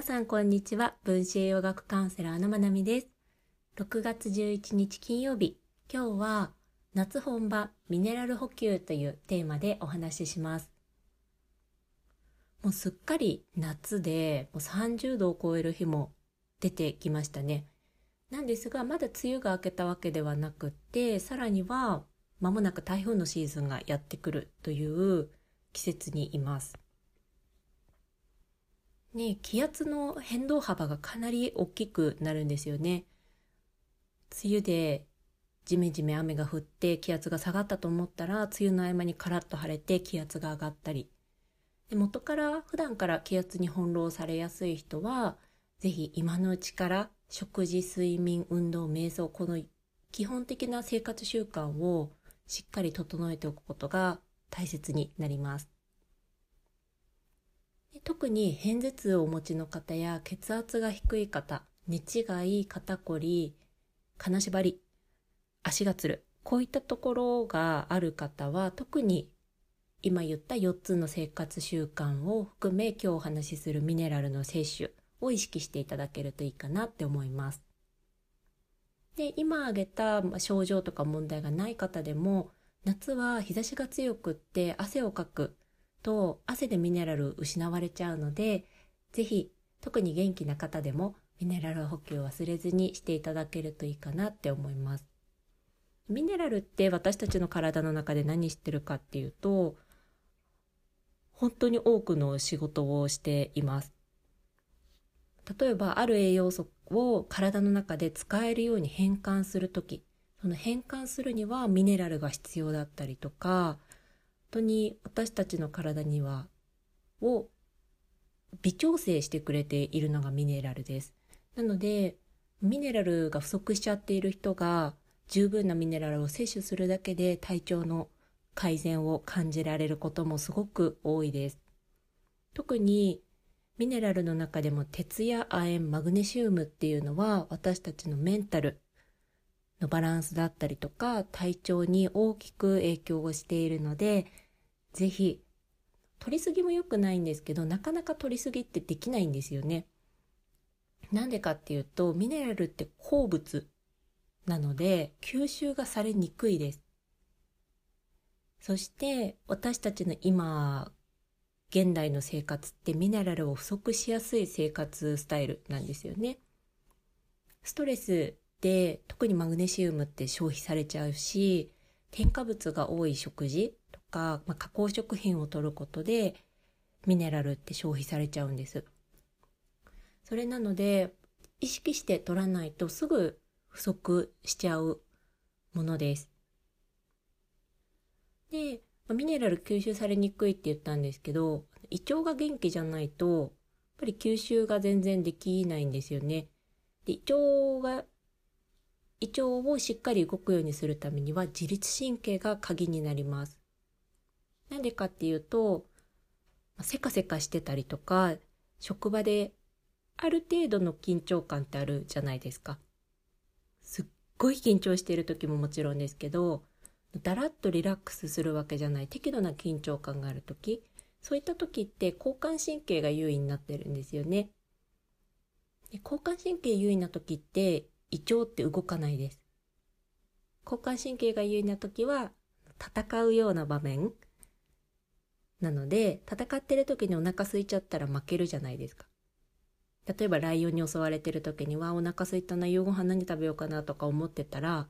皆さんこんにちは。分子栄養学カウンセラーのまなみです。6月11日金曜日、今日は夏本番ミネラル補給というテーマでお話しします。もうすっかり夏でもう30度を超える日も出てきましたね。なんですが、まだ梅雨が明けたわけではなくて、さらには間もなく台風のシーズンがやってくるという季節にいます。ね、気圧の変動幅がかなり大きくなるんですよね。梅雨でじめじめ雨が降って気圧が下がったと思ったら、梅雨の合間にカラッと晴れて気圧が上がったり。で元から普段から気圧に翻弄されやすい人は、ぜひ今のうちから食事、睡眠、運動、瞑想、この基本的な生活習慣をしっかり整えておくことが大切になります。特に片頭痛をお持ちの方や血圧が低い方、寝違い、肩こり、金縛り、足がつる、こういったところがある方は特に今言った4つの生活習慣を含め今日お話しするミネラルの摂取を意識していただけるといいかなって思います。で、今挙げた症状とか問題がない方でも夏は日差しが強くって汗をかくと汗でミネラル失われちゃうので、ぜひ特に元気な方でもミネラル補給を忘れずにしていただけるといいかなって思います。ミネラルって私たちの体の中で何してるかっていうと、本当に多くの仕事をしています。例えばある栄養素を体の中で使えるように変換するとき、その変換するにはミネラルが必要だったりとか、当に私たちの体には、を微調整してくれているのがミネラルです。なので、ミネラルが不足しちゃっている人が十分なミネラルを摂取するだけで体調の改善を感じられることもすごく多いです。特にミネラルの中でも鉄や亜鉛、マグネシウムっていうのは私たちのメンタルのバランスだったりとか体調に大きく影響をしているのでぜひ、取りすぎも良くないんですけど、なかなか取りすぎってできないんですよね。なんでかっていうと、ミネラルって鉱物なので、吸収がされにくいです。そして、私たちの今、現代の生活ってミネラルを不足しやすい生活スタイルなんですよね。ストレスで特にマグネシウムって消費されちゃうし、添加物が多い食事とか、まあ、加工食品を取ることでミネラルって消費されちゃうんです。それなので意識して取らないとすぐ不足しちゃうものです。で、ミネラル吸収されにくいって言ったんですけど胃腸が元気じゃないとやっぱり吸収が全然できないんですよね。で胃腸が胃腸をしっかり動くようにするためには自律神経が鍵になります。なんでかっていうと、せかせかしてたりとか、職場である程度の緊張感ってあるじゃないですか。すっごい緊張している時ももちろんですけど、だらっとリラックスするわけじゃない適度な緊張感がある時、そういった時って交感神経が優位になってるんですよね。で交感神経優位な時って胃腸って動かないです。交感神経が優位な時は戦うような場面、なので、戦ってる時にお腹空いちゃったら負けるじゃないですか。例えばライオンに襲われてる時にはお腹空いたな、夕ご飯何食べようかなとか思ってたら、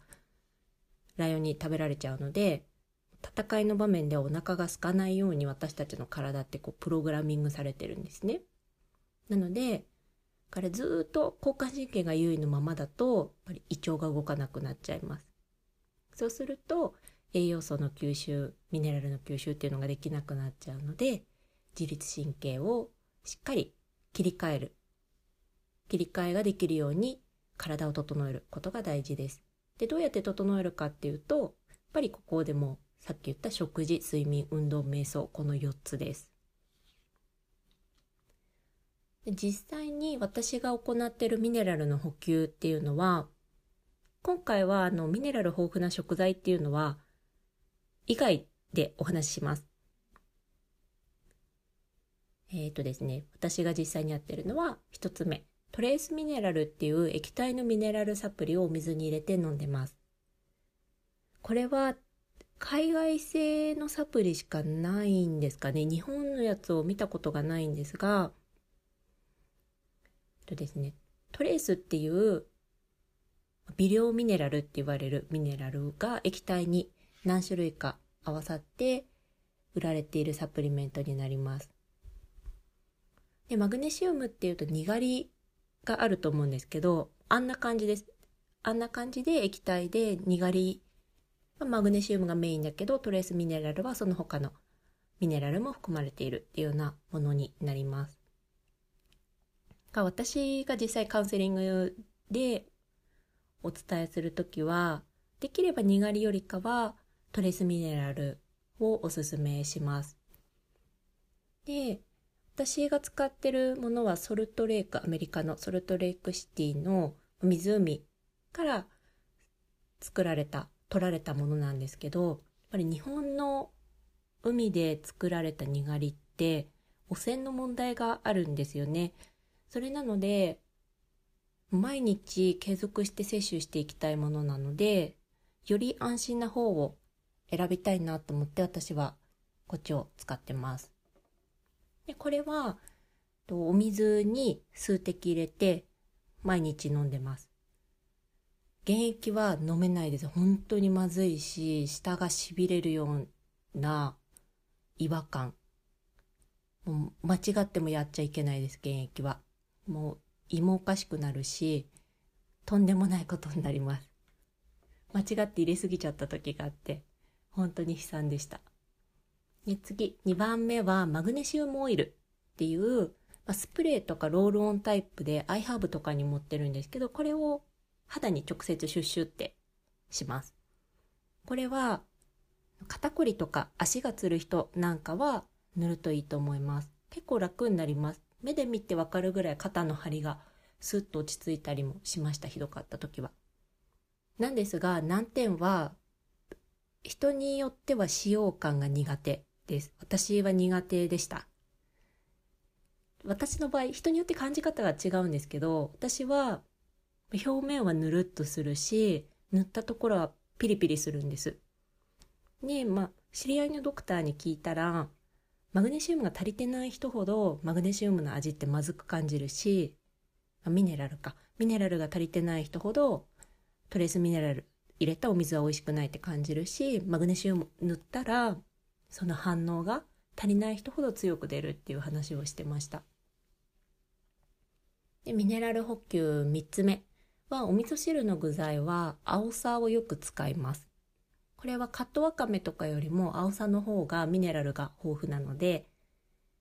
ライオンに食べられちゃうので、戦いの場面ではお腹が空かないように私たちの体ってこうプログラミングされてるんですね。なので、彼ずっと交感神経が優位のままだと、やっぱり胃腸が動かなくなっちゃいます。そうすると、栄養素の吸収ミネラルの吸収っていうのができなくなっちゃうので自律神経をしっかり切り替える切り替えができるように体を整えることが大事です。でどうやって整えるかっていうとやっぱりここでもさっき言った食事睡眠運動瞑想この4つです。実際に私が行っているミネラルの補給っていうのは今回はあのミネラル豊富な食材っていうのは以外でお話しします。えっ、ー、とですね、私が実際にやってるのは1つ目。トレースミネラルっていう液体のミネラルサプリをお水に入れて飲んでます。これは海外製のサプリしかないんですかね。日本のやつを見たことがないんですが、とですね、トレースっていう微量ミネラルって言われるミネラルが液体に何種類か合わさって売られているサプリメントになります。で、マグネシウムっていうとにがりがあると思うんですけど、あんな感じです。あんな感じで液体でにがりマグネシウムがメインだけど、トレースミネラルはその他のミネラルも含まれているっていうようなものになります。私が実際カウンセリングでお伝えするときは、できればにがりよりかはトレスミネラルをおすすめします。で、私が使ってるものはソルトレイク、アメリカのソルトレイクシティの湖から作られた取られたものなんですけど、やっぱり日本の海で作られたにがりって汚染の問題があるんですよね。それなので、毎日継続して摂取していきたいものなので、より安心な方を選びたいなと思って私はこっちを使ってます。でこれはお水に数滴入れて毎日飲んでます。原液は飲めないです。本当にまずいし、舌が痺れるような違和感。もう間違ってもやっちゃいけないです、原液は。もう胃もおかしくなるし、とんでもないことになります。間違って入れすぎちゃった時があって、本当に悲惨でした。で次、2番目はマグネシウムオイルっていう、ま、スプレーとかロールオンタイプでアイハーブとかに持ってるんですけど、これを肌に直接シュッシュってします。これは肩こりとか足がつる人なんかは塗るといいと思います。結構楽になります。目で見てわかるぐらい肩の張りがスッと落ち着いたりもしました。ひどかった時は。なんですが難点は人によっては使用感が苦手です。私は苦手でした。私の場合、人によって感じ方が違うんですけど、私は表面はぬるっとするし、塗ったところはピリピリするんです。で、まあ、知り合いのドクターに聞いたら、マグネシウムが足りてない人ほどマグネシウムの味ってまずく感じるし、ミネラルか。ミネラルが足りてない人ほどトレースミネラル入れたお水は美味しくないって感じるし、マグネシウム塗ったらその反応が足りない人ほど強く出るっていう話をしてました。で、ミネラル補給3つ目。はお味噌汁の具材は青さをよく使います。これはカットわかめとかよりも青さの方がミネラルが豊富なので、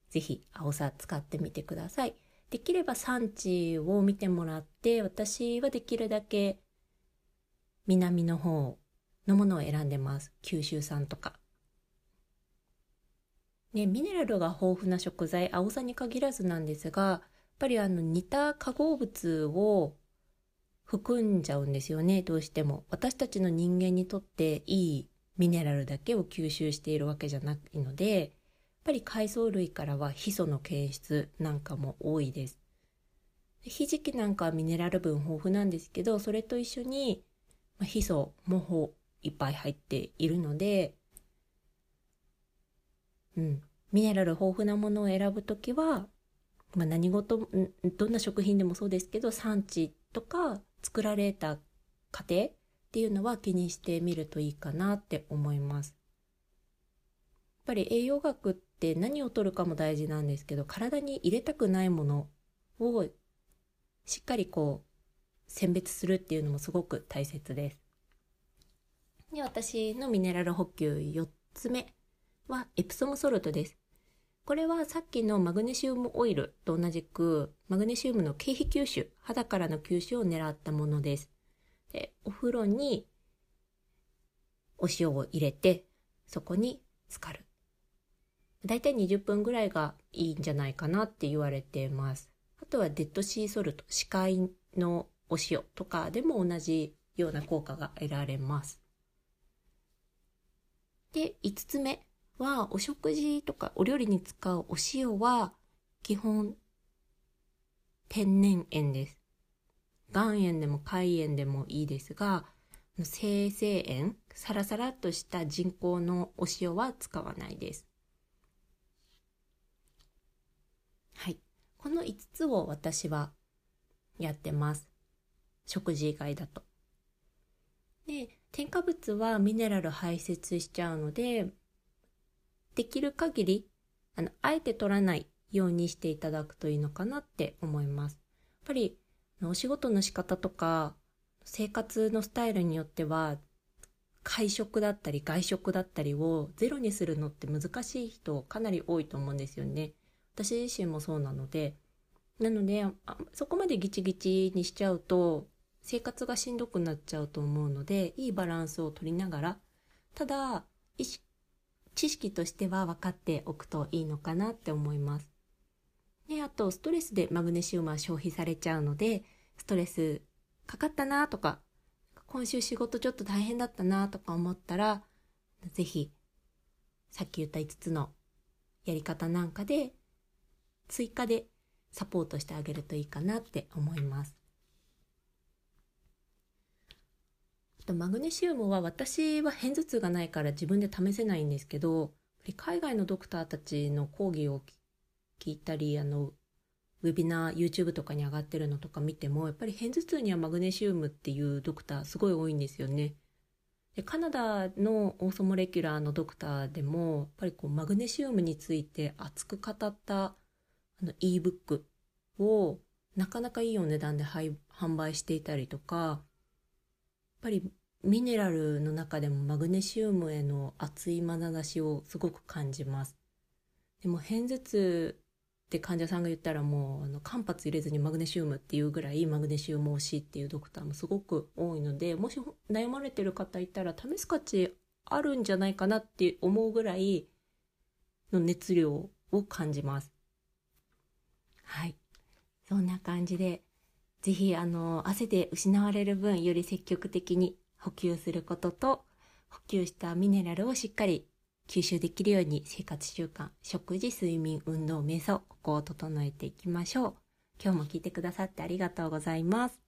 ぜひ青さ使ってみてください。できれば産地を見てもらって、私はできるだけ南の方のものを選んでます。九州産とか。ね、ミネラルが豊富な食材、青さに限らずなんですが、やっぱりあの煮た化合物を含んじゃうんですよね、どうしても。私たちの人間にとっていいミネラルだけを吸収しているわけじゃないので、やっぱり海藻類からはヒ素の検出なんかも多いです。ひじきなんかはミネラル分豊富なんですけど、それと一緒に、ま、ヒ素もいっぱい入っているので、うん、ミネラル豊富なものを選ぶときは、まあ、何事、どんな食品でもそうですけど、産地とか作られた過程っていうのは気にしてみるといいかなって思います。やっぱり栄養学って何を取るかも大事なんですけど、体に入れたくないものをしっかりこう選別するっていうのもすごく大切です。で私のミネラル補給4つ目はエプソムソルトです。これはさっきのマグネシウムオイルと同じく、マグネシウムの経皮吸収、肌からの吸収を狙ったものです。でお風呂にお塩を入れて、そこに浸かる。だいたい20分ぐらいがいいんじゃないかなって言われてます。あとはデッドシーソルト、視界のお塩とかでも同じような効果が得られます。で、5つ目。はお食事とかお料理に使うお塩は基本天然塩です。岩塩でも海塩でもいいですが、生成塩、サラサラっとした人工のお塩は使わないです。はい。この5つを私はやってます。食事以外だと。で、添加物はミネラル排泄しちゃうので、できる限り、あの、あえて取らないようにしていただくといいのかなって思います。やっぱり、お仕事の仕方とか、生活のスタイルによっては、会食だったり外食だったりをゼロにするのって難しい人かなり多いと思うんですよね。私自身もそうなので。なので、そこまでギチギチにしちゃうと、生活がしんどくなっちゃうと思うので、いいバランスを取りながら、ただ、意識知識としては分かっておくといいのかなって思います。で、あと、ストレスでマグネシウムは消費されちゃうので、ストレスかかったなとか、今週仕事ちょっと大変だったなとか思ったら、ぜひ、さっき言った5つのやり方なんかで、追加でサポートしてあげるといいかなって思います。とマグネシウムは私は片頭痛がないから自分で試せないんですけど、海外のドクターたちの講義を聞いたり、あの、ウェビナー、YouTube とかに上がってるのとか見ても、やっぱり片頭痛にはマグネシウムっていうドクターすごい多いんですよね。でカナダのオーソモレキュラーのドクターでも、やっぱりこうマグネシウムについて熱く語ったあの ebook をなかなかいいお値段で販売していたりとか、やっぱりミネラルの中でもマグネシウムへの熱い眼差しをすごく感じます。でも片頭痛って患者さんが言ったらもうあの間髪入れずにマグネシウムっていうぐらいマグネシウム推しっていうドクターもすごく多いのでもし悩まれてる方いたら試す価値あるんじゃないかなって思うぐらいの熱量を感じます。はい。そんな感じで、ぜひあの汗で失われる分より積極的に補給することと補給したミネラルをしっかり吸収できるように生活習慣、食事、睡眠、運動、瞑想、ここを整えていきましょう。今日も聞いてくださってありがとうございます。